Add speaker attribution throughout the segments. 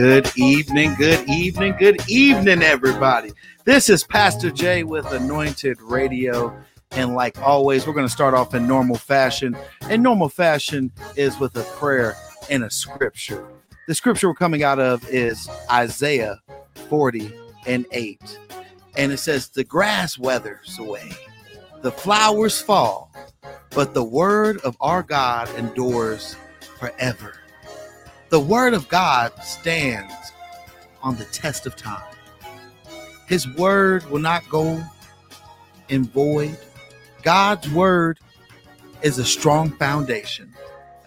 Speaker 1: Good evening, good evening, good evening, everybody. This is Pastor Jay with Anointed Radio. And like always, we're going to start off in normal fashion. And normal fashion is with a prayer and a scripture. The scripture we're coming out of is Isaiah 40 and 8. And it says, The grass weathers away, the flowers fall, but the word of our God endures forever. The word of God stands on the test of time. His word will not go in void. God's word is a strong foundation,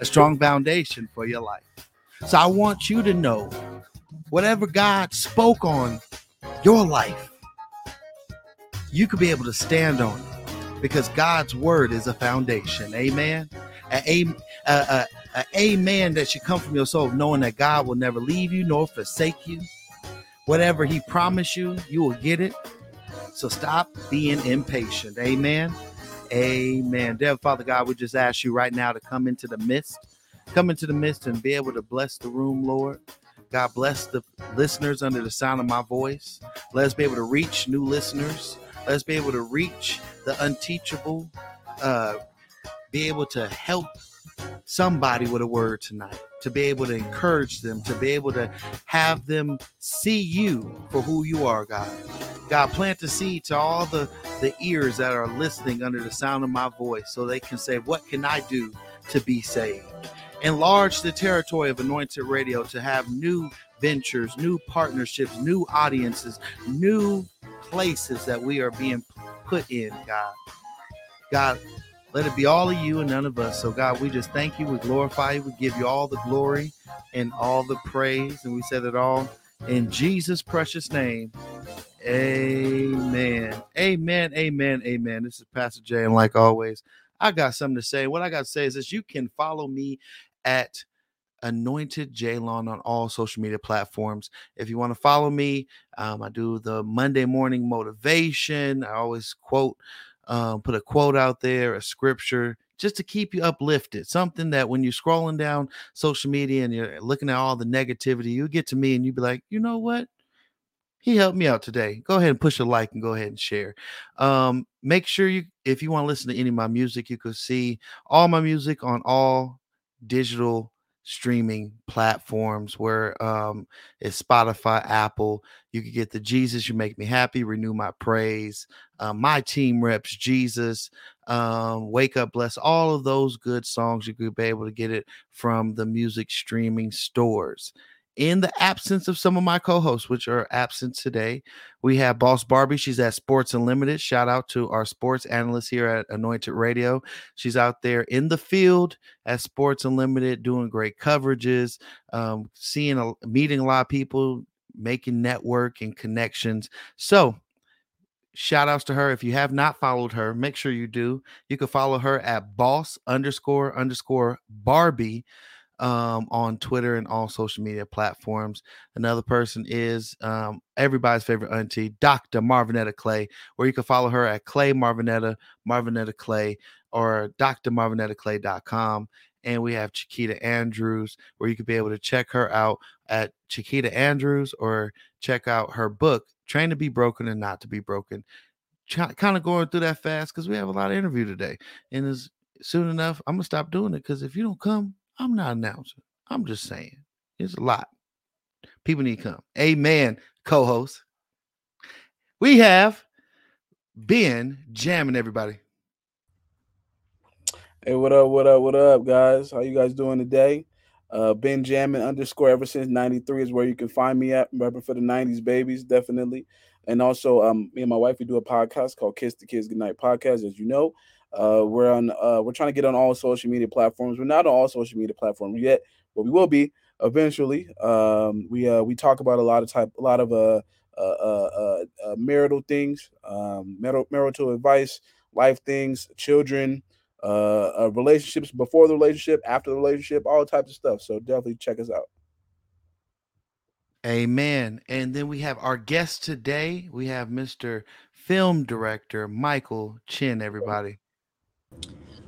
Speaker 1: a strong foundation for your life. So I want you to know whatever God spoke on your life, you could be able to stand on it because God's word is a foundation. Amen. A, a, a, a amen that should come from your soul, knowing that God will never leave you nor forsake you. Whatever He promised you, you will get it. So stop being impatient. Amen. Amen. Dear Father God, we just ask you right now to come into the midst, come into the midst and be able to bless the room, Lord. God bless the listeners under the sound of my voice. Let us be able to reach new listeners. Let us be able to reach the unteachable. Uh, be able to help somebody with a word tonight, to be able to encourage them, to be able to have them see you for who you are, God. God, plant the seed to all the, the ears that are listening under the sound of my voice so they can say, What can I do to be saved? Enlarge the territory of Anointed Radio to have new ventures, new partnerships, new audiences, new places that we are being put in, God. God, let it be all of you and none of us. So, God, we just thank you. We glorify you. We give you all the glory and all the praise. And we said it all in Jesus' precious name. Amen. Amen. Amen. Amen. This is Pastor Jay. And like always, I got something to say. What I got to say is this you can follow me at anointed Jalon on all social media platforms. If you want to follow me, um, I do the Monday morning motivation. I always quote um, put a quote out there, a scripture, just to keep you uplifted. Something that when you're scrolling down social media and you're looking at all the negativity, you get to me and you be like, you know what? He helped me out today. Go ahead and push a like and go ahead and share. Um, make sure you, if you want to listen to any of my music, you can see all my music on all digital streaming platforms where um it's Spotify, Apple. You can get the Jesus You Make Me Happy, Renew My Praise, uh, My Team Reps Jesus, um, Wake Up Bless, all of those good songs. You could be able to get it from the music streaming stores in the absence of some of my co-hosts which are absent today we have boss barbie. She's at sports unlimited. Shout out to our sports analyst here at anointed radio. She's out there in the field at sports unlimited doing great coverages um, seeing a meeting a lot of people making network and connections. So shout outs to her. If you have not followed her make sure you do. You can follow her at boss underscore underscore barbie um, on Twitter and all social media platforms. Another person is um, everybody's favorite auntie, Dr. Marvinetta Clay, where you can follow her at Clay Marvinetta, Marvinetta Clay, or drmarvinettaclay.com. And we have Chiquita Andrews, where you could be able to check her out at Chiquita Andrews or check out her book, Train to Be Broken and Not to Be Broken. kind of going through that fast because we have a lot of interview today. And as soon enough, I'm going to stop doing it because if you don't come, I'm not announcing. I'm just saying. It's a lot. People need to come. Amen, co-host. We have Ben jamming everybody.
Speaker 2: Hey, what up, what up, what up, guys? How you guys doing today? Uh Ben Jamming underscore ever since 93 is where you can find me at. Repping for the 90s babies, definitely. And also, um, me and my wife, we do a podcast called Kiss the Kids Goodnight Podcast, as you know. Uh, we're on. Uh, we're trying to get on all social media platforms. We're not on all social media platforms yet, but we will be eventually. Um, we uh, we talk about a lot of type, a lot of uh, uh, uh, uh marital things, um, marital, marital advice, life things, children, uh, uh, relationships before the relationship, after the relationship, all types of stuff. So definitely check us out.
Speaker 1: Amen. And then we have our guest today. We have Mr. Film Director Michael Chin. Everybody.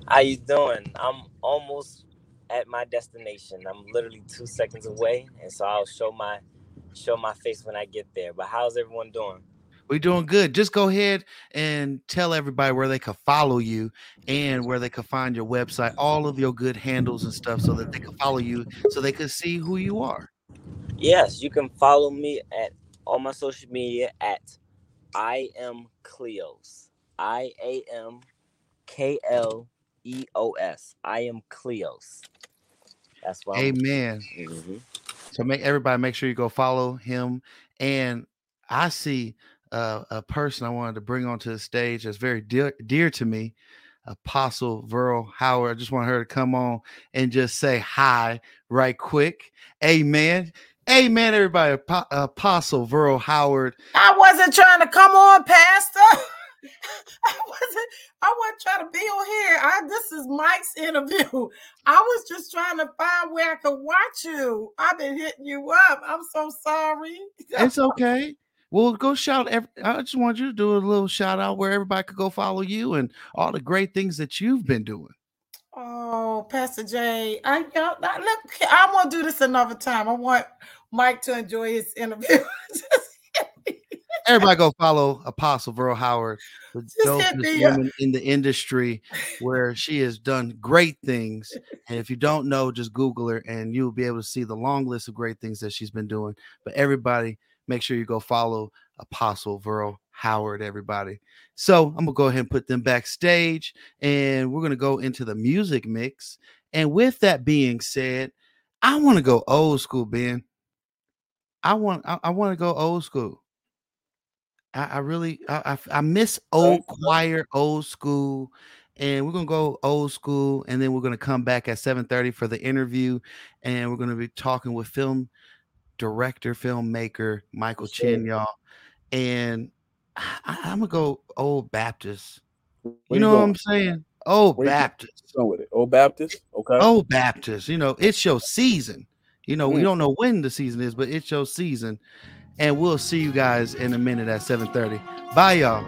Speaker 3: How you doing? I'm almost at my destination. I'm literally two seconds away, and so I'll show my show my face when I get there. But how's everyone doing?
Speaker 1: We're doing good. Just go ahead and tell everybody where they can follow you and where they can find your website, all of your good handles and stuff, so that they can follow you, so they can see who you are.
Speaker 3: Yes, you can follow me at all my social media at I am Kleos. I A M K L E O S. I am Kleos. That's why.
Speaker 1: Amen.
Speaker 3: Mhm.
Speaker 1: So make everybody make sure you go follow him. And I see uh, a person I wanted to bring onto the stage that's very dear, dear to me, Apostle Verl Howard. I just want her to come on and just say hi right quick. Amen. Amen, everybody. Apostle Verl Howard.
Speaker 4: I wasn't trying to come on, Pastor. I wasn't. I wasn't trying to be on here. I, this is Mike's interview. I was just trying to find where I could watch you. I've been hitting you up. I'm so sorry.
Speaker 1: It's okay. Well, go shout. Every, I just want you to do a little shout out where everybody could go follow you and all the great things that you've been doing.
Speaker 4: Oh, Pastor Jay, I, I, I look. I want to do this another time. I want Mike to enjoy his interview.
Speaker 1: Everybody go follow Apostle Verl Howard, the dopest woman in the industry, where she has done great things. And if you don't know, just Google her, and you'll be able to see the long list of great things that she's been doing. But everybody, make sure you go follow Apostle Verl Howard. Everybody. So I'm gonna go ahead and put them backstage, and we're gonna go into the music mix. And with that being said, I want to go old school, Ben. I want I, I want to go old school. I, I really I, I I miss old choir, old school, and we're gonna go old school, and then we're gonna come back at 7:30 for the interview, and we're gonna be talking with film director, filmmaker Michael
Speaker 2: sir.
Speaker 1: Chin, y'all. And I, am gonna go old Baptist.
Speaker 2: Where
Speaker 1: You know what? I'm saying? Old
Speaker 2: Where?
Speaker 1: Baptist.
Speaker 2: Go with it. Old Baptist. Okay.
Speaker 1: Old Baptist. You know, it's your season. You know, we
Speaker 2: Mm.
Speaker 1: don't know when the season is, but it's your season. And we'll see you guys in a minute at 7:30. Bye, y'all.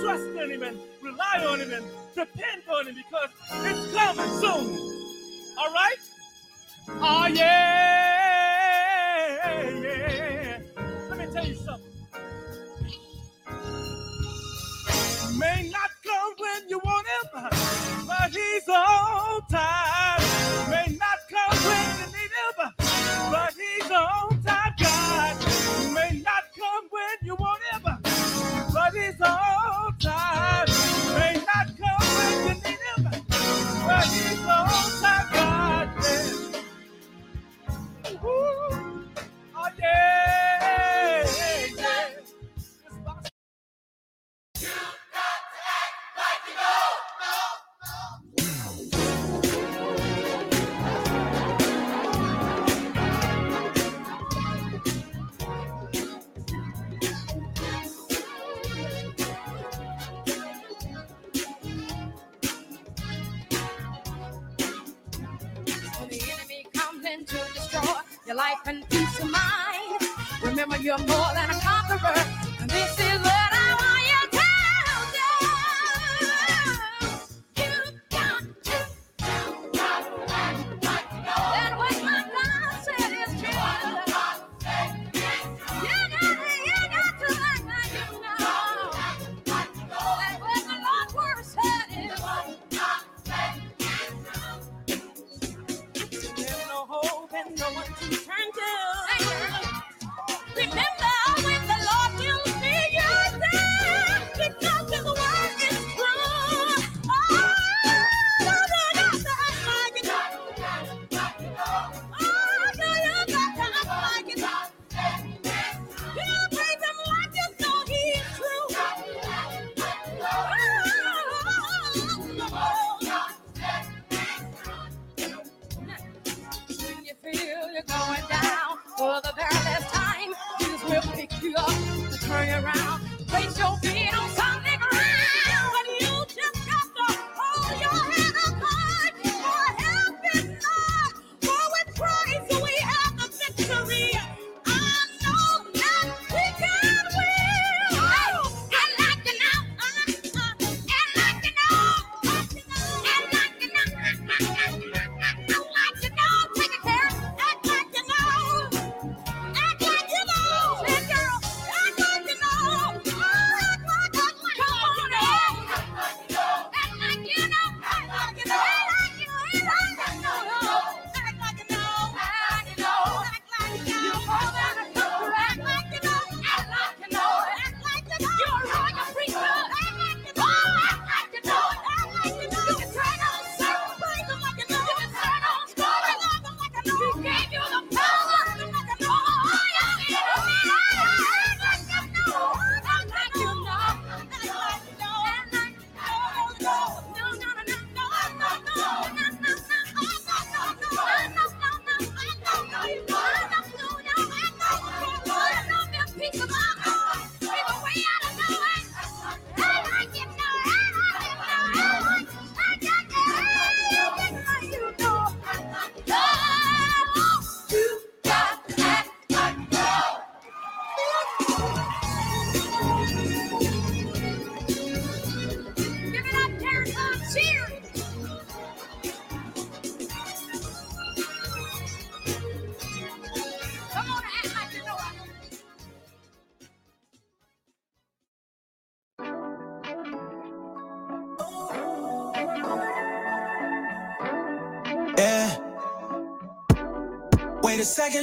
Speaker 5: Trust in Him and rely on Him and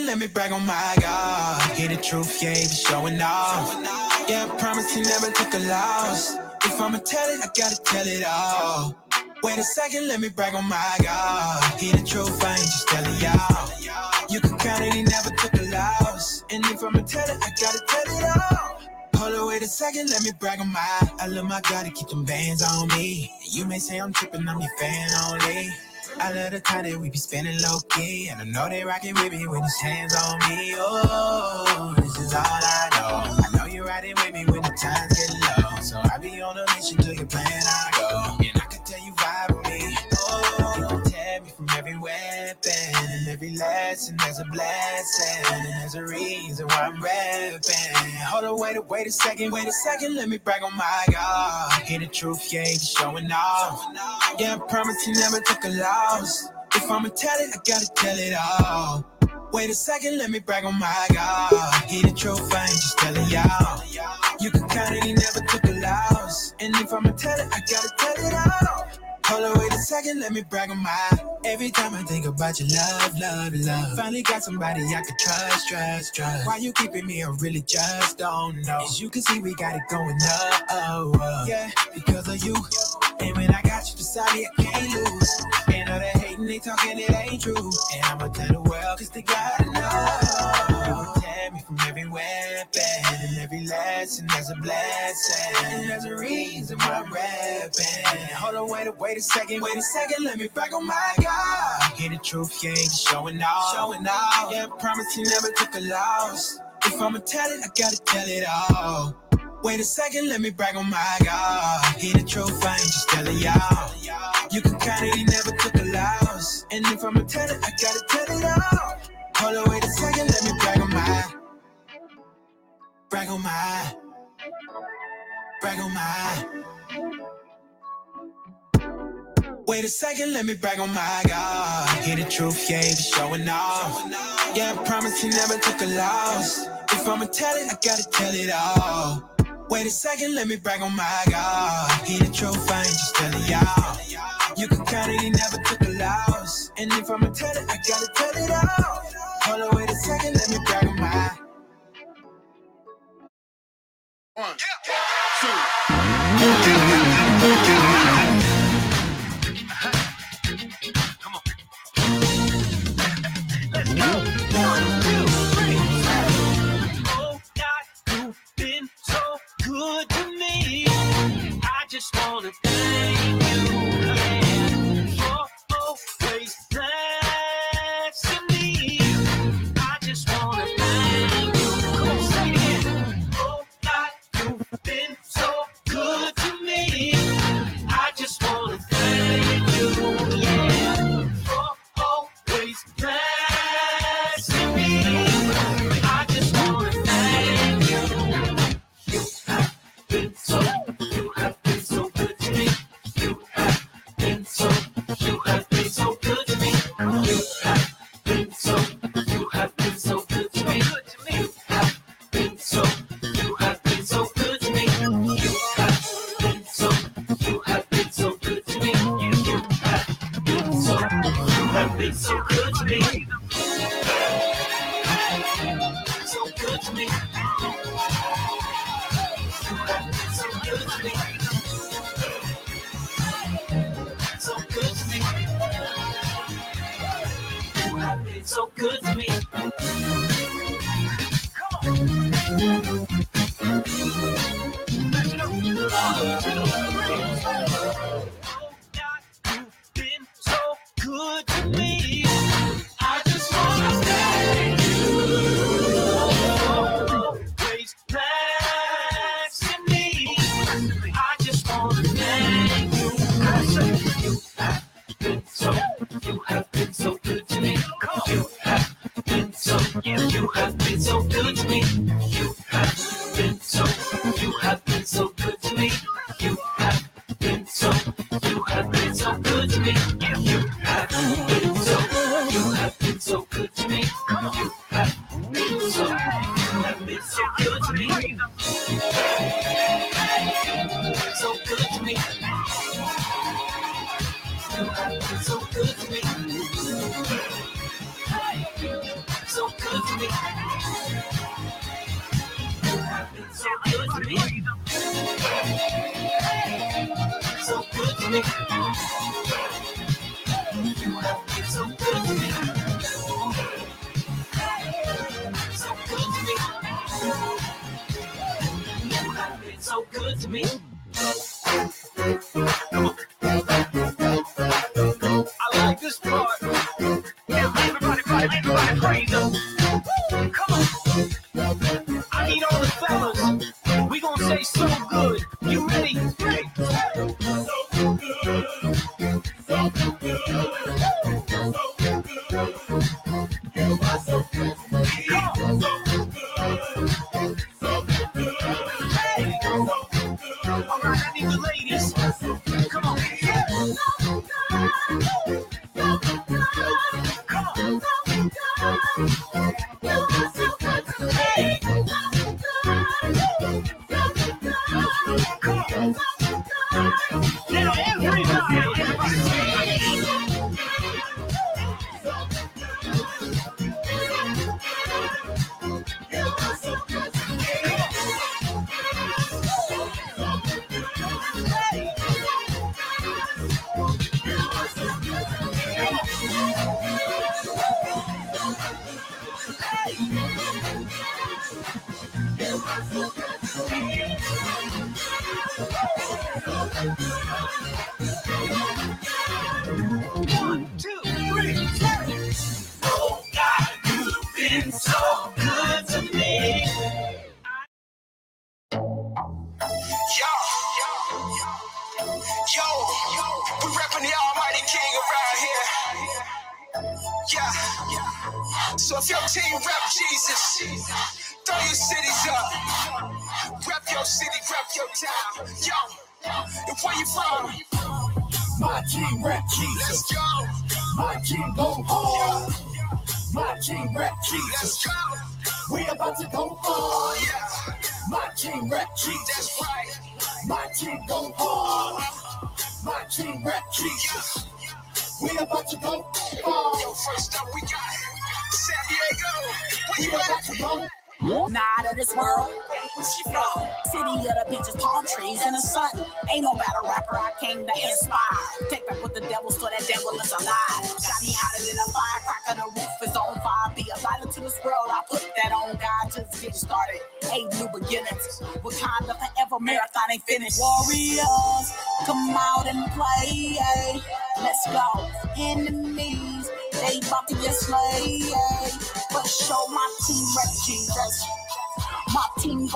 Speaker 5: let me
Speaker 6: brag on my God. Hear the truth, yeah, be showing off. Yeah, I promise he never took a loss. If I'ma tell it, I gotta tell it all. Wait a second, let me brag on my God. Hear the truth, I ain't just telling y'all. You can count it, he never took a loss. And if I'ma tell it, I gotta tell it all. Hold on, wait a second, let me brag on my. I love my God to keep them bands on me. You may say I'm tripping, I'm your fan only. I love the time that we be spending low key. And I know they rockin' with me with his hands on me. Oh, this is all I know. I know you're riding with me when the times get low. So I be on a mission till your plan I go. And I can tell you vibe with me. Oh, you protect me from every weapon. Every lesson there's a blessing. And there's a reason why I'm rapping. Hold on, wait a, wait a second, wait a second. Let me brag on my God. Hear the truth, yeah, he be showing off. Yeah, I promise he never took a loss. If I'ma tell it, I gotta tell it all. Wait a second, let me brag on my God. Hear the truth, I ain't just telling y'all. You can count it, he never took a loss. And if I'ma tell it, I gotta tell it all. Hold on, wait a second, let me brag on my. Every time I think about your love, love, love. Finally got somebody I can trust, trust, trust. Why you keeping me? I really just don't know. As you can see, we got it going up, oh, oh. yeah, because of you. And when I got you beside me, I can't lose. And all that hating, they talking, it ain't true. And I'ma tell the world, cause they gotta know. Every lesson. There's a blessing. There's a reason why I'm rapping. Hold on, wait a, wait a second, wait a second. Let me brag on my God. Hear the truth, yeah, he showing off. Showing off. Yeah, I promise he never took a loss. If I'ma tell it, I gotta tell it all. Wait a second, let me brag on my God. Hear the truth, I ain't just telling y'all. You can count it, he never took a loss. And if I'ma tell it, I gotta tell it all. Hold on, wait a second, let me brag on my. Brag on my. Brag on my. Wait a second, let me brag on my God. Hear the truth, yeah, he be showing off. Yeah, I promise he never took a loss. If I'ma tell it, I gotta tell it all. Wait a second, let me brag on my God. Hear the truth, I ain't just telling y'all. You can count it, he never took a loss. And if I'ma tell it, I gotta tell it all. Hold on, wait a second, let me brag on my.
Speaker 7: Oh God, you've been so good to me. I just wanna thank you have been
Speaker 8: so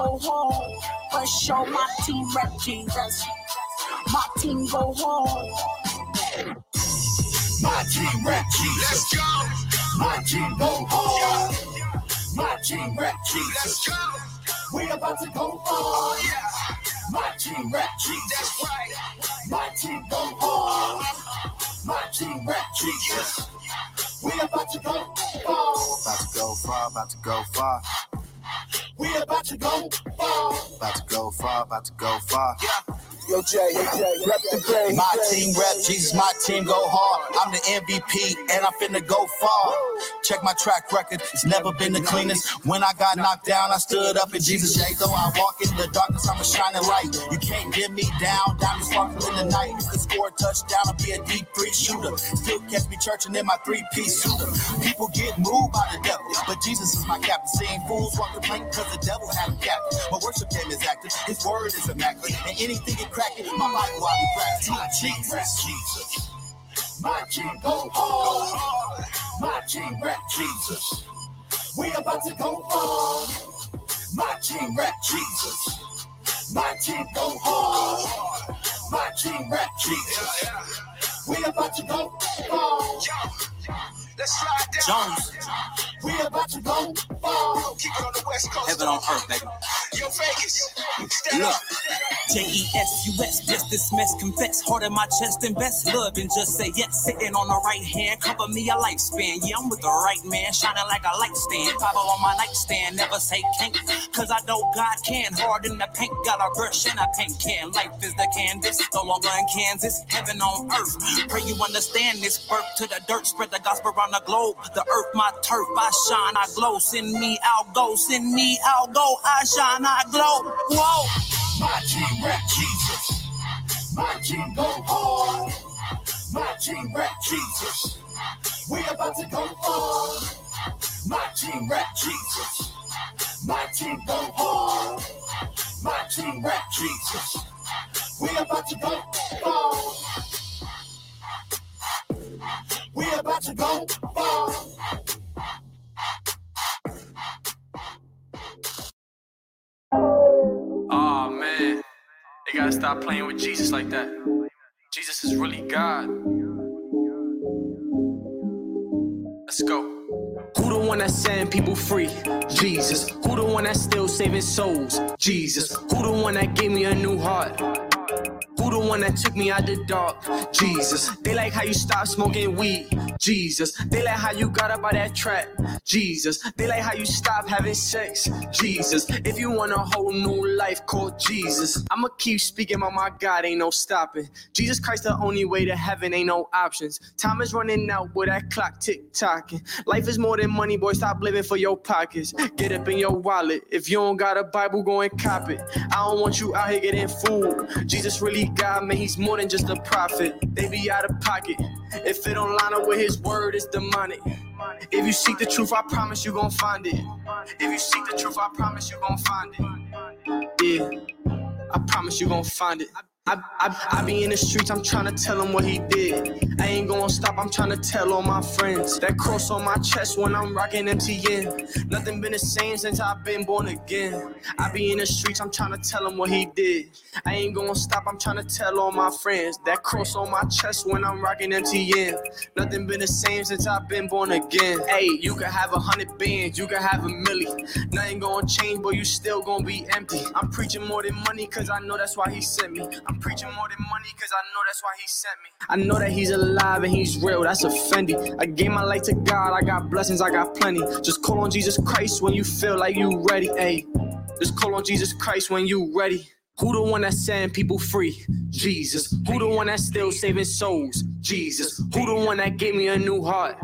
Speaker 8: go home. But show my team rep Jesus. My team go home.
Speaker 9: My team rap Jesus.
Speaker 10: Let's go,
Speaker 9: My team go hard. My team rap Jesus.
Speaker 10: let's go.
Speaker 9: We about to go hard.
Speaker 10: Oh, yeah,
Speaker 9: My team rap Jesus.
Speaker 10: that's right.
Speaker 9: My team go hard. My team rap Jesus. We about to go far.
Speaker 1: About to go far, about to go far,
Speaker 9: We about to go far.
Speaker 1: about to go far, about to go far.
Speaker 11: Jay, yo, Jay, rep the.
Speaker 12: My team rep, Jesus, my team go hard. I'm the MVP and I'm finna go far. Check my track record, it's never been the cleanest. When I got knocked down, I stood up in Jesus' J. Though I walk in the darkness, I'm a shining light. You can't get me down, diamonds sparkle in the night. You can score a touchdown and be a deep three shooter. Still catch me churching in my three piece suit. People get moved by the devil, but Jesus is my captain. Seeing fools walk the plank because the devil had him captive. My worship game is active, his word is immaculate. And anything can crack my Bible I'll be.
Speaker 9: My team rap Jesus. My team go hard. My team rap Jesus. We about to go hard. My team rap Jesus. My team go hard. My team rap Jesus. We about to go hard.
Speaker 10: Let's slide down.
Speaker 12: Jones,
Speaker 9: We about to go far.
Speaker 10: Keep it on the west coast.
Speaker 12: heaven on earth, baby.
Speaker 10: Yo, Vegas, stand
Speaker 12: Look.
Speaker 10: up.
Speaker 12: J E S U S, just dismiss, confess. Heart in my chest, invest love and just say yes. Sitting on the right hand, cover me a lifespan. Yeah, I'm with the right man, shining like a light stand. Bible on my nightstand, never say can't. Cause I know God can. Hard in the paint, got a brush and a paint can. Life is the canvas, no longer in Kansas, heaven on earth. Pray you understand this birth to the dirt, spread the gospel around the globe. The earth, my turf, I shine, I glow. Send me, I'll go. Send me, I'll go. I shine, shine, I glow. Whoa.
Speaker 9: My team rap Jesus. My team go hard. My team rap Jesus. We about to go hard. My team rap Jesus. My team go hard. My team rap Jesus. We about to go hard. We about to go hard.
Speaker 13: Oh man, they gotta stop playing with Jesus like that. Jesus is really God. Let's go.
Speaker 14: Who the one that's setting people free? Jesus. Who the one that's still saving souls? Jesus. Who the one that gave me a new heart? Who the one that took me out the dark? Jesus. They like how you stop smoking weed. Jesus. They like how you got up out that trap. Jesus. They like how you stop having sex. Jesus. If you want a whole new life called Jesus, I'ma keep speaking about my God, ain't no stopping. Jesus Christ, the only way to heaven, ain't no options. Time is running out with that clock tick tocking. Life is more than money, boy. Stop living for your pockets. Get up in your wallet. If you don't got a Bible, go and cop it. I don't want you out here getting fooled. Jesus really God, man, he's more than just a prophet. They be out of pocket. If it don't line up with his word, it's demonic. If you seek the truth, I promise you gon' find it. If you seek the truth, I promise you gon' find it. Yeah, I promise you gon' find it. I, I, I be in the streets, I'm trying to tell him what he did. I ain't gonna stop, I'm trying to tell all my friends. That cross on my chest when I'm rocking MTN. Nothing been the same since I've been born again. I be in the streets, I'm trying to tell him what he did. I ain't gonna stop, I'm trying to tell all my friends. That cross on my chest when I'm rocking MTN. Nothing been the same since I've been born again. Hey, you can have a hundred bands, you can have a milli. Nothing gonna change, but you still gonna be empty. I'm preaching more than money, cause I know that's why he sent me. I'm preaching more than money, cause I know that's why he sent me. I know that he's alive and he's real, that's a Fendi. I gave my life to God, I got blessings, I got plenty. Just call on Jesus Christ when you feel like you ready, hey. Just call on Jesus Christ when you ready. Who the one that's setting people free? Jesus. Who the one that's still saving souls? Jesus. Who the one that gave me a new heart?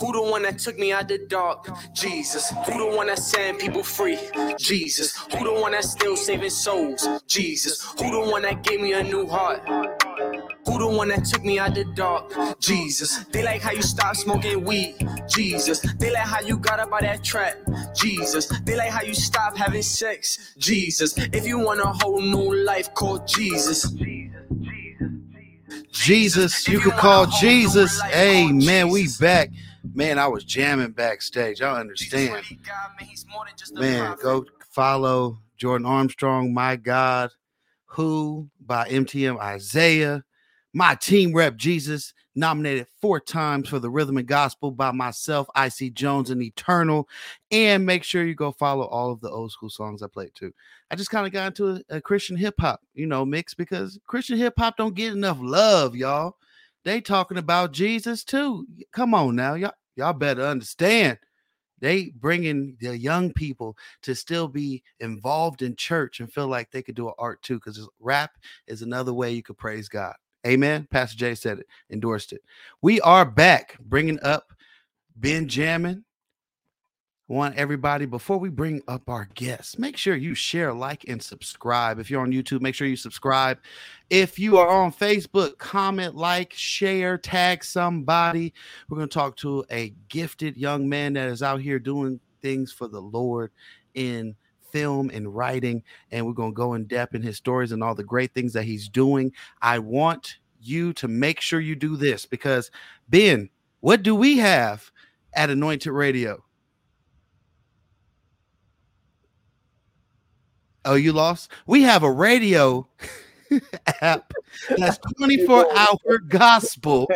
Speaker 14: Who the one that took me out the dark? Jesus. Who the one that setting people free? Jesus. Who the one that's still saving souls? Jesus. Who the one that gave me a new heart? Who the one that took me out the dark? Jesus. They like how you stopped smoking weed. Jesus. They like how you got up out that trap. Jesus. They like how you stopped having sex. Jesus. If you want a whole new life call Jesus.
Speaker 1: Jesus, you could call Jesus. Man, we back. Man, I was jamming backstage. I understand. Man, go follow Jordan Armstrong, My God, Who by MTM Isaiah, my team rep Jesus, nominated four times for the Rhythm and Gospel by myself, IC Jones and Eternal. And make sure you go follow all of the old school songs I played too. I just kind of got into a, a Christian hip hop, you know, mix because Christian hip hop don't get enough love, y'all. They talking about Jesus too. Come on now, y'all. Y'all better understand. They bringing the young people to still be involved in church and feel like they could do an art too, because rap is another way you could praise God. Amen. Pastor Jay said it, endorsed it. We are back, bringing up Benjamin. Want everybody before we bring up our guests, make sure you share, like, and subscribe. If you're on YouTube, make sure you subscribe. If you are on Facebook, comment, like, share, tag somebody. We're going to talk to a gifted young man that is out here doing things for the Lord in film and writing. And we're going to go in depth in his stories and all the great things that he's doing. I want you to make sure you do this because, Ben, what do we have at Anointed Radio? Oh, you lost? We have a radio app that's 24 hour gospel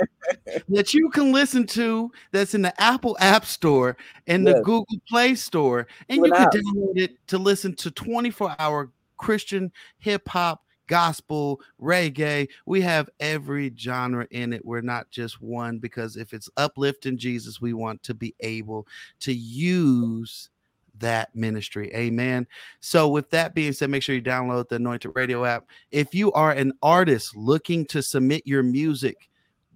Speaker 1: that you can listen to that's in the Apple App Store and the Google Play Store. And
Speaker 2: Good
Speaker 1: you can download it to listen to 24 hour Christian hip hop, gospel, reggae. We have every genre in it. We're not just one because if it's uplifting Jesus, we want to be able to use that ministry. Amen. So, with that being said, make sure you download the Anointed Radio app. If you are an artist looking to submit your music,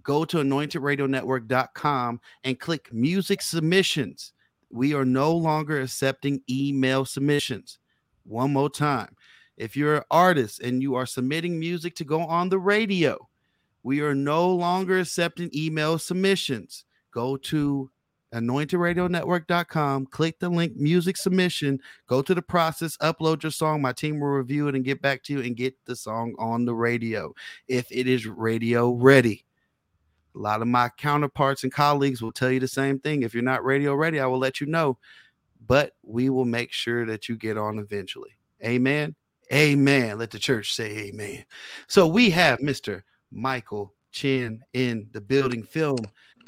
Speaker 1: go to anointedradionetwork.com and click music submissions. We are no longer accepting email submissions. one more time. If you're an artist and you are submitting music to go on the radio, we are no longer accepting email submissions. Go to anointedradionetwork.com, click the link music submission, go to the process, upload your song. My team will review it and get back to you and get the song on the radio if it is radio ready. A lot of my counterparts and colleagues will tell you the same thing. If you're not radio ready, I will let you know, but we will make sure that you get on eventually. Amen. Amen. Let the church say amen. So we have Mr. Michael Chin in the building, film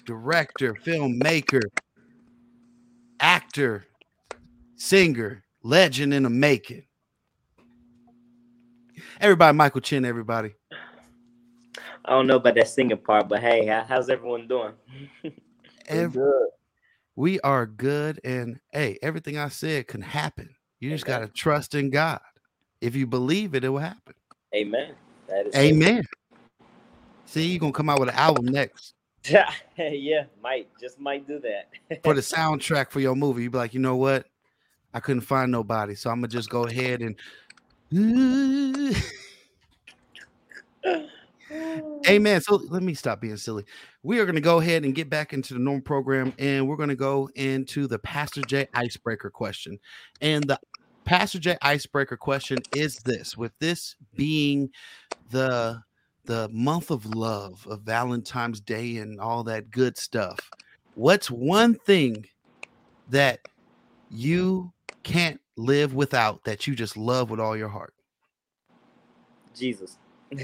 Speaker 1: director, filmmaker, actor, singer, legend in the making. Everybody, Michael Chin, everybody.
Speaker 3: I don't know about that singing part, but hey, how's everyone doing?
Speaker 1: Every, we are good, and hey, everything I said can happen. You just gotta trust in God. If you believe it, it will happen.
Speaker 3: Amen. That is
Speaker 1: Amen. See, you're gonna come out with an album next
Speaker 3: yeah, yeah, might just might do that.
Speaker 1: for the soundtrack for your movie. You'd be like, you know what? I couldn't find nobody, so I'm gonna just go ahead and. Amen. So let me stop being silly. We are going to go ahead and get back into the normal program, and we're going to go into the Pastor J icebreaker question. And the Pastor J icebreaker question is this: with this being the the month of love of Valentine's Day and all that good stuff, what's one thing that you can't live without that you just love with all your heart?
Speaker 3: Jesus.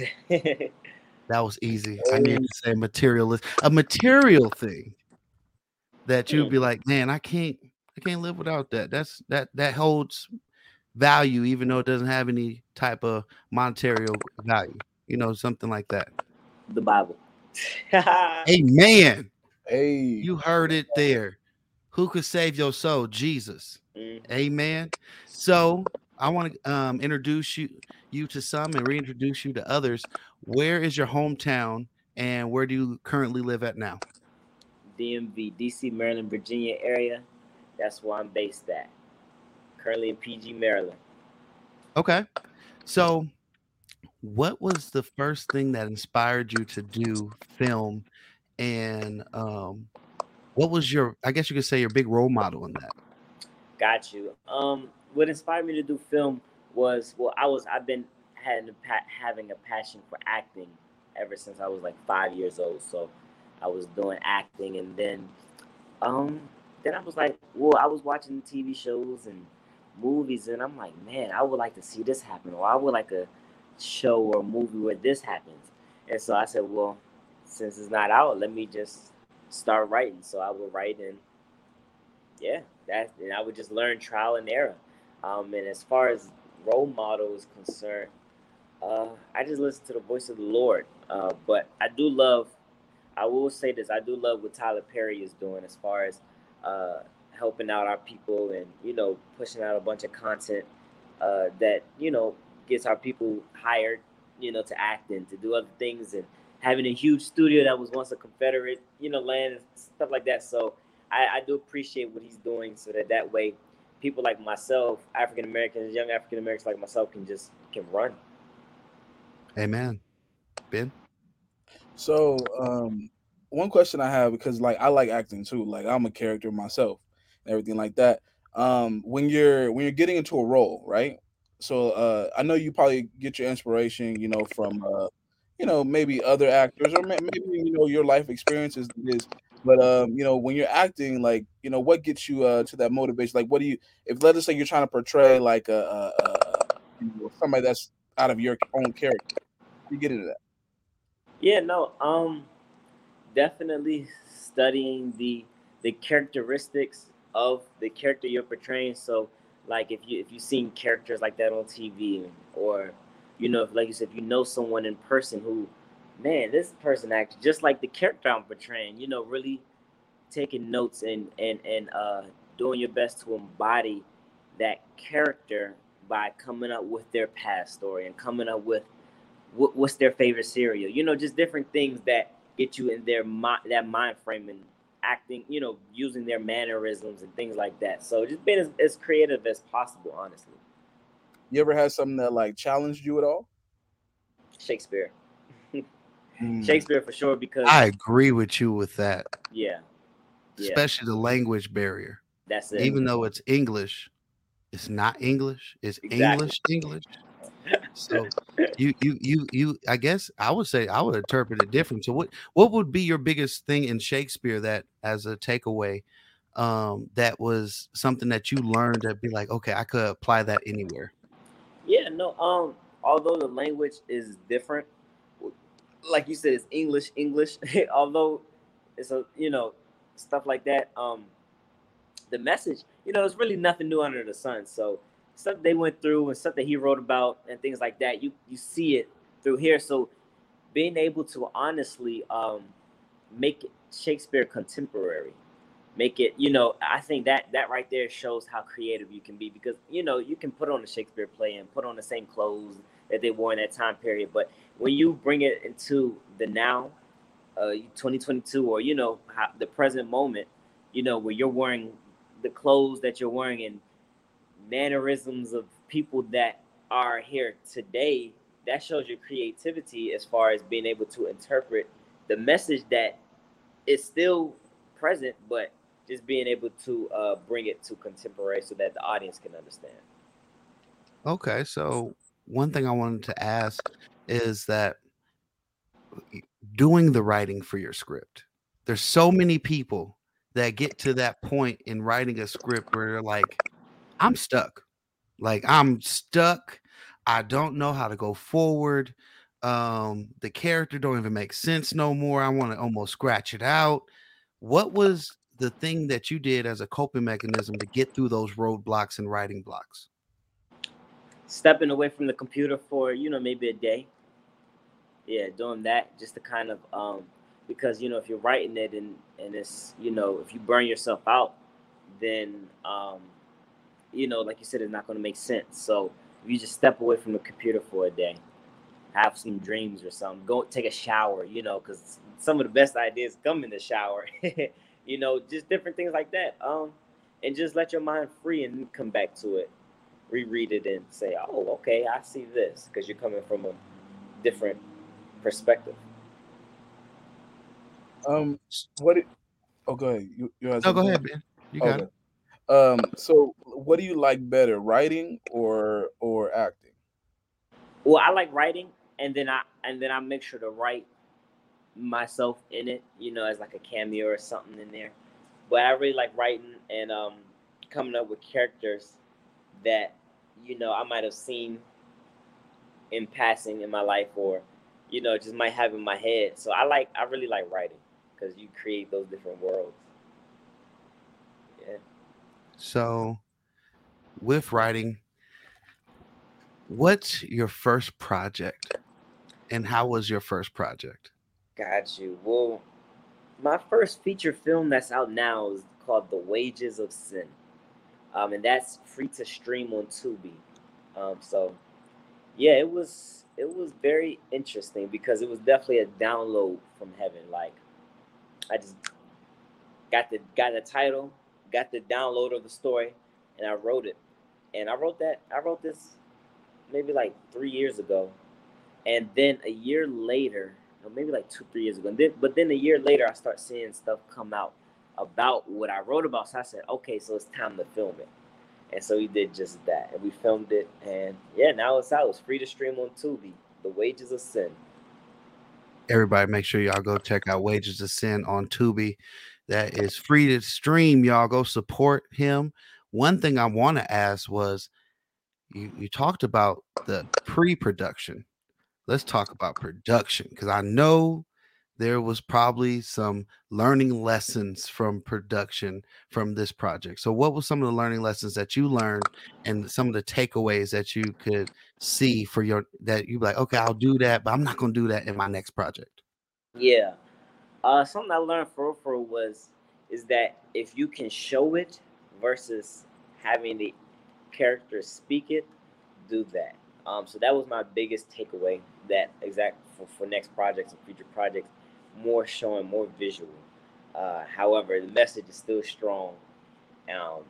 Speaker 1: That was easy. I need oh. to say materialist, a material thing that you'd be like, man, I can't, I can't live without that. That's that that holds value, even though it doesn't have any type of monetary value. You know, something like that.
Speaker 3: the Bible.
Speaker 1: Amen.
Speaker 2: Hey,
Speaker 1: You heard it there. Who could save your soul? Jesus.
Speaker 3: Mhm.
Speaker 1: Amen. So I want to um, introduce you you to some and reintroduce you to others. Where is your hometown and where do you currently live at now?
Speaker 3: DMV, DC, Maryland, Virginia area. That's where I'm based at. Currently in PG, Maryland.
Speaker 1: Okay. So what was the first thing that inspired you to do film and um what was your I guess you could say your big role model in that?
Speaker 3: Got you. Um, what inspired me to do film was well, I was I've been having a having a passion for acting ever since I was like five years old. So I was doing acting, and then um, then I was like, well, I was watching TV shows and movies, and I'm like, man, I would like to see this happen, or I would like a show or movie where this happens. And so I said, well, since it's not out, let me just start writing. So I would write and yeah, that and I would just learn trial and error. Um, and as far as role model is concerned, uh, I just listen to the voice of the Lord. Uh, but I do love, I will say this, I do love what Tyler Perry is doing as far as uh, helping out our people and you know pushing out a bunch of content uh, that you know gets our people hired, you know, to act and to do other things and having a huge studio that was once a Confederate, you know, land and stuff like that. So I, I do appreciate what he's doing so that that way people like myself, African Americans, young African Americans like myself can just can run.
Speaker 1: Amen. Ben.
Speaker 2: So, um, one question I have because like I like acting too. Like I'm a character myself, and everything like that. Um, when you're when you're getting into a role, right? So uh, I know you probably get your inspiration, you know, from uh, you know maybe other actors or maybe you know your life experiences is. But um, you know, when you're acting, like you know, what gets you uh to that motivation? Like, what do you? If let us say you're trying to portray like a, a, a you know, somebody that's out of your own character, you get into that?
Speaker 3: Yeah, no, um, definitely studying the the characteristics of the character you're portraying. So, like if you if you've seen characters like that on TV, or you know, like you said, if you know someone in person who, man, this person acted just like the character I'm portraying. You know, really taking notes and and and uh, doing your best to embody that character by coming up with their past story and coming up with what, what's their favorite cereal. You know, just different things that get you in their mind, that mind frame and acting. You know, using their mannerisms and things like that. So just being as, as creative as possible, honestly.
Speaker 2: You ever had something that like challenged you at all?
Speaker 3: Shakespeare.
Speaker 1: Mm.
Speaker 3: Shakespeare for sure because
Speaker 1: I agree with you with that,
Speaker 3: yeah, yeah,
Speaker 1: especially the language barrier.
Speaker 3: that's it.
Speaker 1: Even though it's English, it's not English. It's
Speaker 3: Exactly.
Speaker 1: English English. So you you you you I guess I would say I would interpret it different. So what what would be your biggest thing in Shakespeare that as a takeaway um that was something that you learned that be like, okay, I could apply that anywhere.
Speaker 3: Yeah, no. Um, although the language is different, like you said, it's English, English. although it's a you know stuff like that. Um, the message, you know, it's really nothing new under the sun. So stuff they went through and stuff that he wrote about and things like that, you you see it through here. So being able to honestly um make Shakespeare contemporary make it you know i think that that right there shows how creative you can be because you know you can put on a shakespeare play and put on the same clothes that they wore in that time period but when you bring it into the now uh 2022 or you know how, the present moment you know where you're wearing the clothes that you're wearing and mannerisms of people that are here today that shows your creativity as far as being able to interpret the message that is still present but just being able to uh, bring it to contemporary so that the audience can understand.
Speaker 1: Okay, so one thing I wanted to ask is that doing the writing for your script. There's so many people that get to that point in writing a script where they're like, I'm stuck. Like I'm stuck. I don't know how to go forward. Um, the character don't even make sense no more. I want to almost scratch it out. What was the thing that you did as a coping mechanism to get through those roadblocks and writing blocks?
Speaker 3: Stepping away from the computer for you know maybe a day. Yeah, doing that just to kind of um, because you know if you're writing it and and it's you know if you burn yourself out, then um, you know like you said it's not going to make sense. So if you just step away from the computer for a day, have some dreams or something, go take a shower, you know, because some of the best ideas come in the shower. you know, just different things like that. Um, and just let your mind free and come back to it, reread it, and say, "Oh, okay, I see this," because you're coming from a different perspective.
Speaker 2: Um, what? It, oh, go ahead. You, you had
Speaker 1: No, go ahead, man. You got it.
Speaker 2: Um, so what do you like better, writing or or acting?
Speaker 3: Well, I like writing, and then I and then I make sure to write myself in it, you know, as like a cameo or something in there. But I really like writing and um, coming up with characters that you know I might have seen in passing in my life, or you know, just might have in my head. So I like, I really like writing because you create those different worlds. Yeah.
Speaker 1: So, with writing, what's your first project, and how was your first project?
Speaker 3: Got you. Well, my first feature film that's out now is called The Wages of Sin. Um, and that's free to stream on Tubi. Um, so yeah, it was it was very interesting because it was definitely a download from heaven. Like I just got the got the title, got the download of the story, and I wrote it. And I wrote that I wrote this maybe like three years ago. And then a year later, maybe like two, three years ago. And then, but then a year later, I start seeing stuff come out about what I wrote about. So I said, okay, so it's time to film it. And so we did just that. And we filmed it. And yeah, now it's out. It's free to stream on Tubi. The Wages of Sin.
Speaker 1: Everybody, make sure y'all go check out Wages of Sin on Tubi. That is free to stream. Y'all go support him. One thing I want to ask was you, you talked about the pre-production. Let's talk about production because I know there was probably some learning lessons from production from this project. So, what were some of the learning lessons that you learned and some of the takeaways that you could see for your that you be like, okay, I'll do that, but I'm not going to do that in my next project?
Speaker 3: Yeah. Uh, something I learned for for was is that if you can show it versus having the characters speak it, do that. Um, so that was my biggest takeaway. That exact for, for next projects and future projects, more showing, more visual. Uh, however, the message is still strong. Um,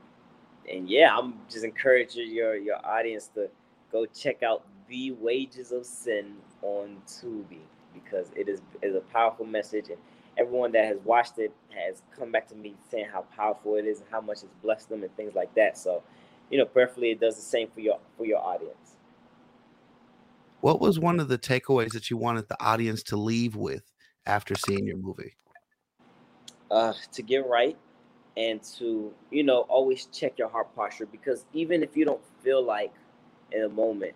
Speaker 3: and yeah, I'm just encouraging your your audience to go check out The Wages of Sin on Tubi because it is is a powerful message and everyone that has watched it has come back to me saying how powerful it is and how much it's blessed them and things like that. So, you know, prayerfully it does the same for your for your audience.
Speaker 1: What was one of the takeaways that you wanted the audience to leave with after seeing your movie?
Speaker 3: uh, to get right and to you know always check your heart posture because even if you don't feel like in a moment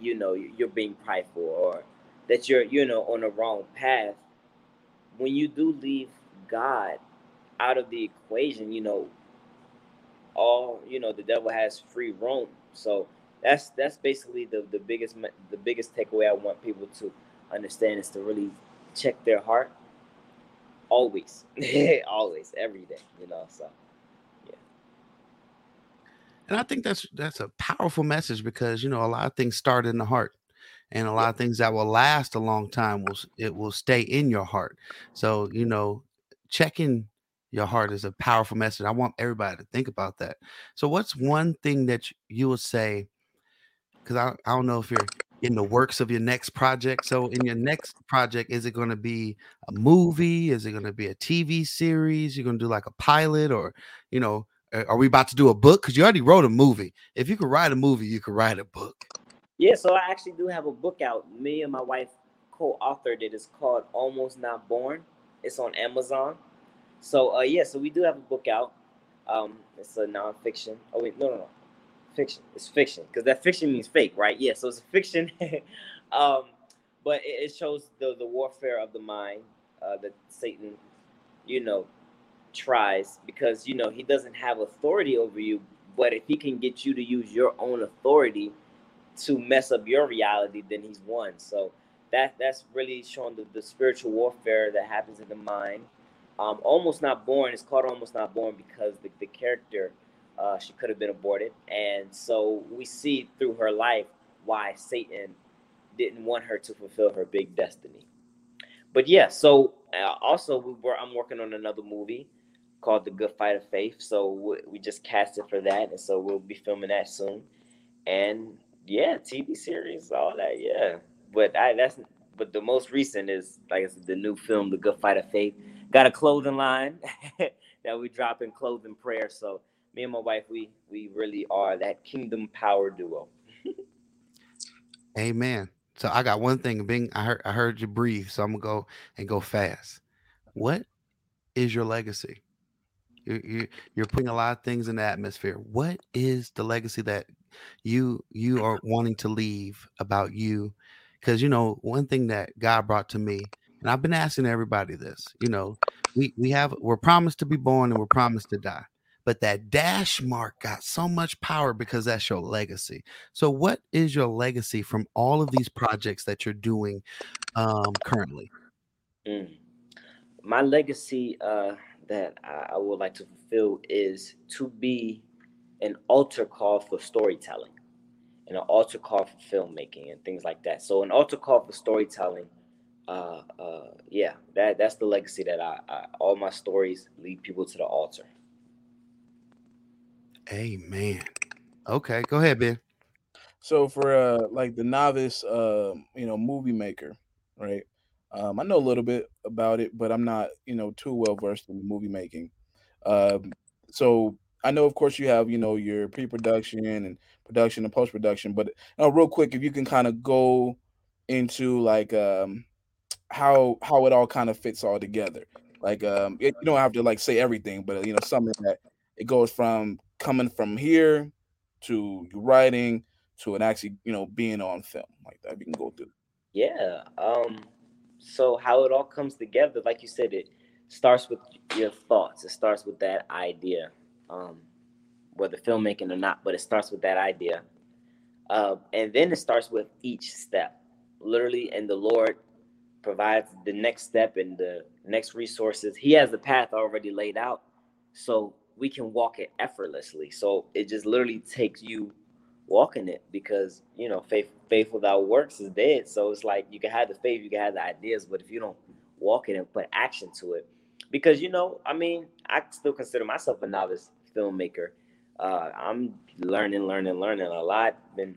Speaker 3: you know you're being prideful or that you're you know on the wrong path when you do leave god out of the equation you know all you know the devil has free roam. So that's that's basically the the biggest the biggest takeaway i want people to understand is to really check their heart. Always. Always. Every day you know so yeah.
Speaker 1: And I think that's that's a powerful message because you know a lot of things start in the heart, and a lot of things that will last a long time will it will stay in your heart. So you know, checking your heart is a powerful message. I want everybody to think about that. So what's one thing that you- would say? Because I, I don't know if you're in the works of your next project. So in your next project, is it going to be a movie? Is it going to be a TV series? You're going to do like a pilot, or you know, are are we about to do a book? Because you already wrote a movie. If you could write a movie, you could write a book.
Speaker 3: Yeah so i actually do have a book out. Me and my wife co-authored it. It's called almost not born. It's on amazon. So uh yeah so we do have a book out. Um it's a nonfiction. Oh wait no no no. Fiction. It's fiction because that fiction means fake right? Yeah so it's a fiction. Um but it, it shows the the warfare of the mind uh that satan you know tries because you know he doesn't have authority over you. But if he can get you to use your own authority to mess up your reality then he's won. So that that's really showing the, the spiritual warfare that happens in the mind. Um almost not born it's called almost not born because the, the character uh she could have been aborted. And so we see through her life why satan didn't want her to fulfill her big destiny. But yeah, so uh, also we were I'm working on another movie called The Good Fight of Faith. So we, we just casted for that, and so we'll be filming that soon. And yeah, TV series, all that, yeah. But I that's but the most recent is like I said, the new film, The Good Fight of Faith. Got a clothing line that we drop in clothing prayer. So me and my wife, we we really are that kingdom power duo.
Speaker 1: Amen. So I got one thing. Bing, I heard I heard you breathe, so I'm gonna go and go fast. What is your legacy? You, you you're putting a lot of things in the atmosphere. What is the legacy that you you are wanting to leave about you? Because you know one thing that God brought to me, and I've been asking everybody this. You know, we we have we're promised to be born and we're promised to die, but that dash mark got so much power because that's your legacy. So, what is your legacy from all of these projects that you're doing um, currently?
Speaker 3: Mm. My legacy uh, that I, I would like to fulfill is to be an altar call for storytelling and an altar call for filmmaking and things like that. So, an altar call for storytelling, uh, uh, yeah, that that's the legacy that I, I all my stories lead people to the altar.
Speaker 1: Amen. Okay, go ahead, Ben.
Speaker 2: So for uh like the novice uh you know movie maker, right? Um, I know a little bit about it, but I'm not you know too well versed in movie making. Um, so I know, of course, you have you know your pre-production and production and post-production, but uh, real quick, if you can kind of go into like um how how it all kind of fits all together. Like um, it, you don't have to like say everything, but you know something that it goes from coming from here to writing to it actually you know being on film like that. We can go through.
Speaker 3: Yeah. Um, so how it all comes together, like you said, it starts with your thoughts. It starts with that idea, um, whether filmmaking or not, but it starts with that idea. Uh, and then it starts with each step, literally, and the Lord provides the next step and the next resources. He has the path already laid out, so we can walk it effortlessly. So it just literally takes you walking it because you know faith faith without works is dead so it's like you can have the faith you can have the ideas but if you don't walk it and put action to it because you know i mean i still consider myself a novice filmmaker uh i'm learning learning learning a lot been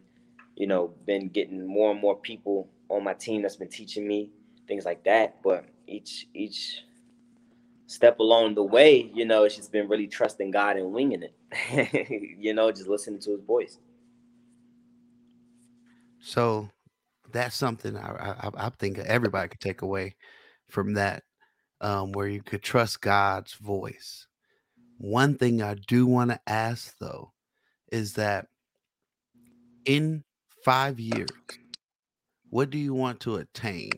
Speaker 3: you know, been getting more and more people on my team that's been teaching me things like that. But each each step along the way, you know, it's just been really trusting God and winging it. you know, just listening to His voice.
Speaker 1: So that's something I, I, I think everybody could take away from that, um, where you could trust God's voice. One thing I do want to ask though is that in five years, what do you want to attain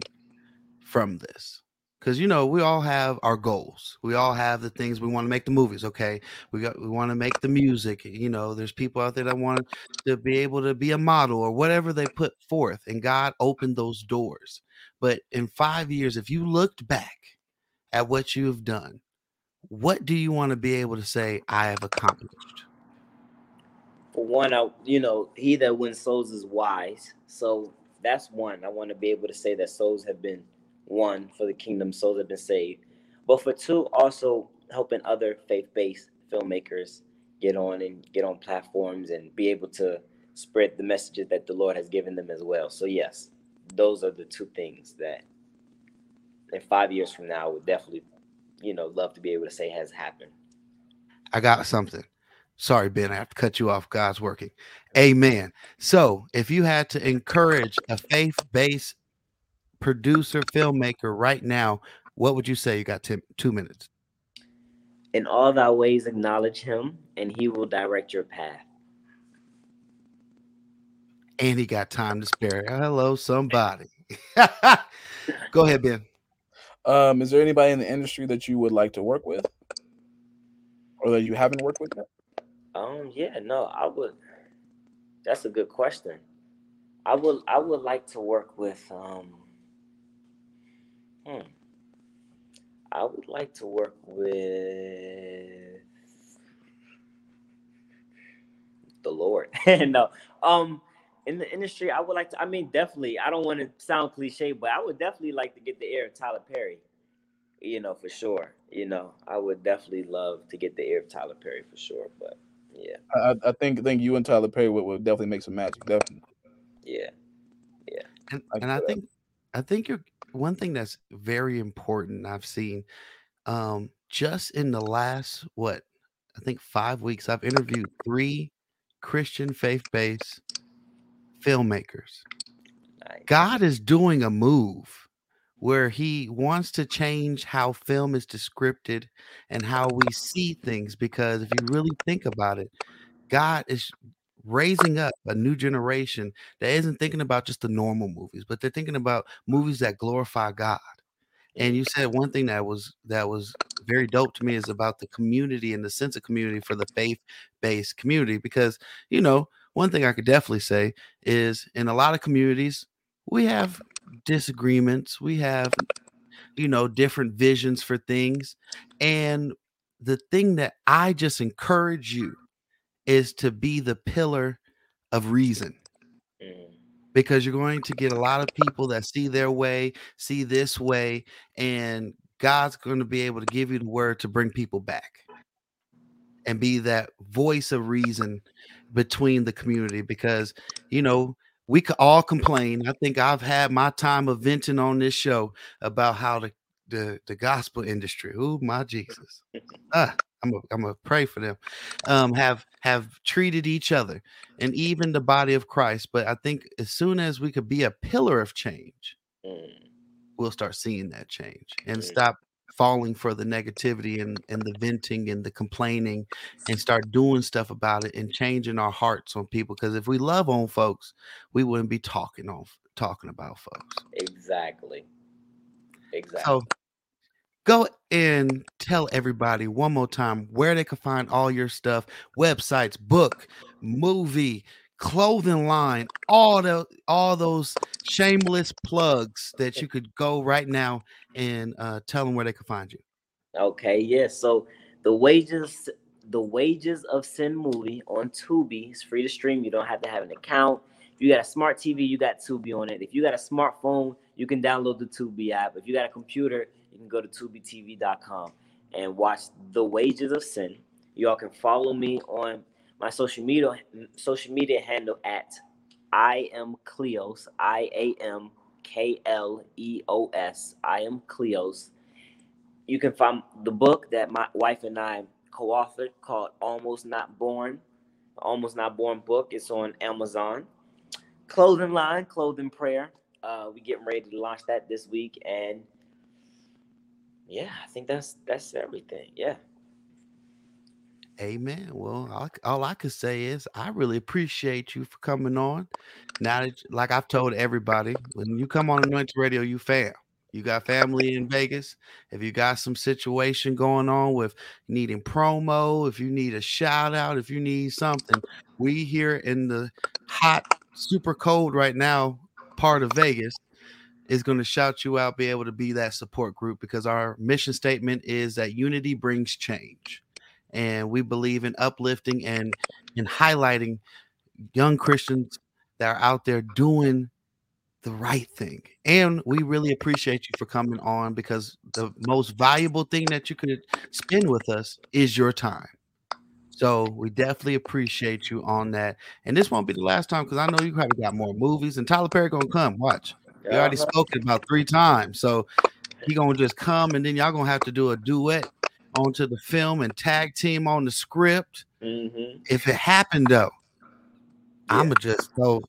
Speaker 1: from this? Because you know we all have our goals. We all have the things we want to make the movies. Okay, we got we want to make the music. You know, there's people out there that want to be able to be a model or whatever they put forth, and God opened those doors. But in five years, if you looked back at what you have done, what do you want to be able to say I have accomplished?
Speaker 3: For one, I you know, he that wins souls is wise. So that's one. I want to be able to say that souls have been won for the kingdom, souls have been saved. But for two, also helping other faith-based filmmakers get on and get on platforms and be able to spread the messages that the Lord has given them as well. So yes, those are the two things that in five years from now would definitely, you know, love to be able to say has happened.
Speaker 1: I got something. Sorry, Ben, I have to cut you off. God's working. Amen. So, if you had to encourage a faith based producer, filmmaker right now, what would you say? You got 10, two minutes.
Speaker 3: In all thy ways acknowledge him, and he will direct your path.
Speaker 1: And he got time to spare. Hello, somebody. Go ahead, Ben.
Speaker 2: Um, is there anybody in the industry that you would like to work with, or that you haven't worked with yet?
Speaker 3: Um, yeah, no, I would. That's a good question. I would, I would like to work with. Um, hmm, I would like to work with the Lord. no, um, in the industry, I would like to. I mean, definitely. I don't want to sound cliche, but I would definitely like to get the ear of Tyler Perry. You know, for sure. You know, I would definitely love to get the ear of Tyler Perry for sure. But yeah,
Speaker 2: I, I think I think you and Tyler Perry would, would definitely make some magic. Definitely.
Speaker 3: yeah, yeah.
Speaker 1: And,
Speaker 2: I
Speaker 1: and I think I think you're one thing that's very important I've seen um just in the last what I think 5 weeks I've interviewed 3 Christian faith-based filmmakers. God is doing a move where he wants to change how film is descripted and how we see things because if you really think about it God is raising up a new generation that isn't thinking about just the normal movies but they're thinking about movies that glorify God. And you said one thing that was that was very dope to me is about the community and the sense of community for the faith-based community because you know one thing I could definitely say is in a lot of communities we have disagreements we have you know different visions for things and the thing that I just encourage you is to be the pillar of reason. Mm. Because you're going to get a lot of people that see their way, see this way, and God's going to be able to give you the word to bring people back and be that voice of reason between the community because you know we could all complain. I think I've had my time of venting on this show about how the the, the gospel industry, oh my Jesus, ah, I'm gonna I'm gonna pray for them, um, have have treated each other and even the body of Christ. But I think as soon as we could be a pillar of change, we'll start seeing that change and stop falling for the negativity and, and the venting and the complaining and start doing stuff about it and changing our hearts on people. Because if we love on folks, we wouldn't be talking on talking about folks.
Speaker 3: Exactly. Exactly.
Speaker 1: So go and tell everybody one more time where they can find all your stuff, websites, book, movie, clothing line, all the all those shameless plugs that you could go right now and uh, tell them where they can find you.
Speaker 3: Okay, yes. So the wages, the wages of sin movie on Tubi is free to stream. You don't have to have an account. If you got a smart TV, you got Tubi on it. If you got a smartphone, you can download the Tubi app. If you got a computer, you can go to tubitv.com and watch The Wages of Sin. You all can follow me on my social media social media handle at I am Kleos. I A M K L E O S. I am Kleos. You can find the book that my wife and I co-authored called Almost Not Born. Almost Not Born book. It's on Amazon. Clothing line, clothing prayer. Uh, we getting ready to launch that this week, and yeah, I think that's that's everything. Yeah.
Speaker 1: Amen. Well, all, all I could say is I really appreciate you for coming on. Now that, like I've told everybody, when you come on Anointed Radio, you fam. You got family in Vegas. If you got some situation going on with needing promo, if you need a shout out, if you need something, we here in the hot, super cold right now part of Vegas is going to shout you out, be able to be that support group because our mission statement is that unity brings change and we believe in uplifting and in highlighting young Christians that are out there doing the right thing. And we really appreciate you for coming on because the most valuable thing that you could spend with us is your time. So we definitely appreciate you on that. And this won't be the last time because I know you probably got more movies and Tyler Perry gonna come. Watch. You already spoken about three times. So he gonna just come and then y'all gonna have to do a duet onto the film and tag team on the script.
Speaker 3: Mm-hmm.
Speaker 1: If it happened though, I'ma just go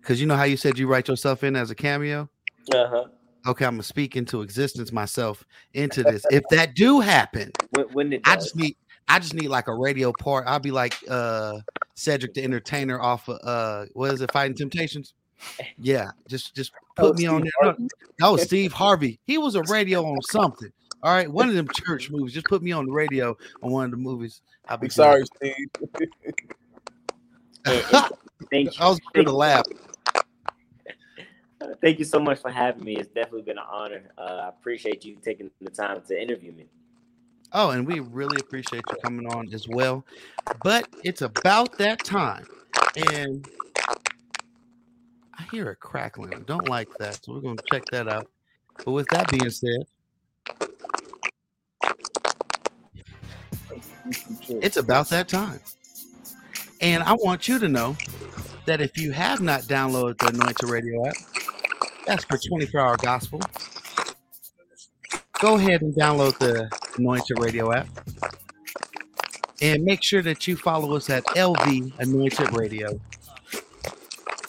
Speaker 1: because you know how you said you write yourself in as a cameo.
Speaker 3: Uh huh.
Speaker 1: Okay, I'm gonna speak into existence myself into this. If that do happen,
Speaker 3: When, when it
Speaker 1: I just need I just need like a radio part. I'll be like uh Cedric the Entertainer off of uh what is it, Fighting Temptations? Yeah, just just
Speaker 2: Oh,
Speaker 1: put me on
Speaker 2: Steve
Speaker 1: there. No, no, Steve Harvey. He was a radio on something. All right, one of them church movies. Just put me on the radio on one of the movies. I'll be
Speaker 2: I'm sorry,
Speaker 1: good.
Speaker 2: Steve.
Speaker 3: Thank you.
Speaker 1: I was going to laugh.
Speaker 3: Thank you so much for having me. It's definitely been an honor. Uh, I appreciate you taking the time to interview me.
Speaker 1: Oh, and we really appreciate you coming on as well. But it's about that time. And I hear a crackling. I don't like that. So we're going to check that out. But with that being said, it's about that time. And I want you to know that if you have not downloaded the Anointed Radio app, that's for 24 hour gospel. Go ahead and download the Anointed Radio app. And make sure that you follow us at LV Anointed Radio.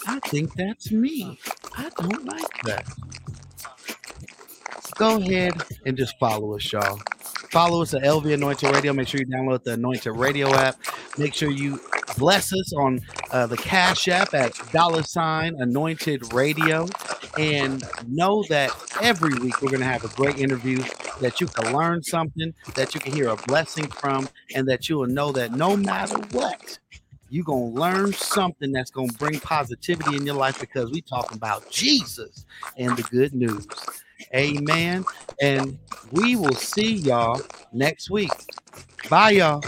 Speaker 1: I think that's me. I don't like that. Go ahead and just follow us, y'all. Follow us at LV Anointed Radio. Make sure you download the Anointed Radio app. Make sure you bless us on uh, the Cash App at dollar sign Anointed Radio. And know that every week we're going to have a great interview that you can learn something, that you can hear a blessing from, and that you will know that no matter what, you're going to learn something that's going to bring positivity in your life because we talking about Jesus and the good news. Amen. And we will see y'all next week. Bye, y'all.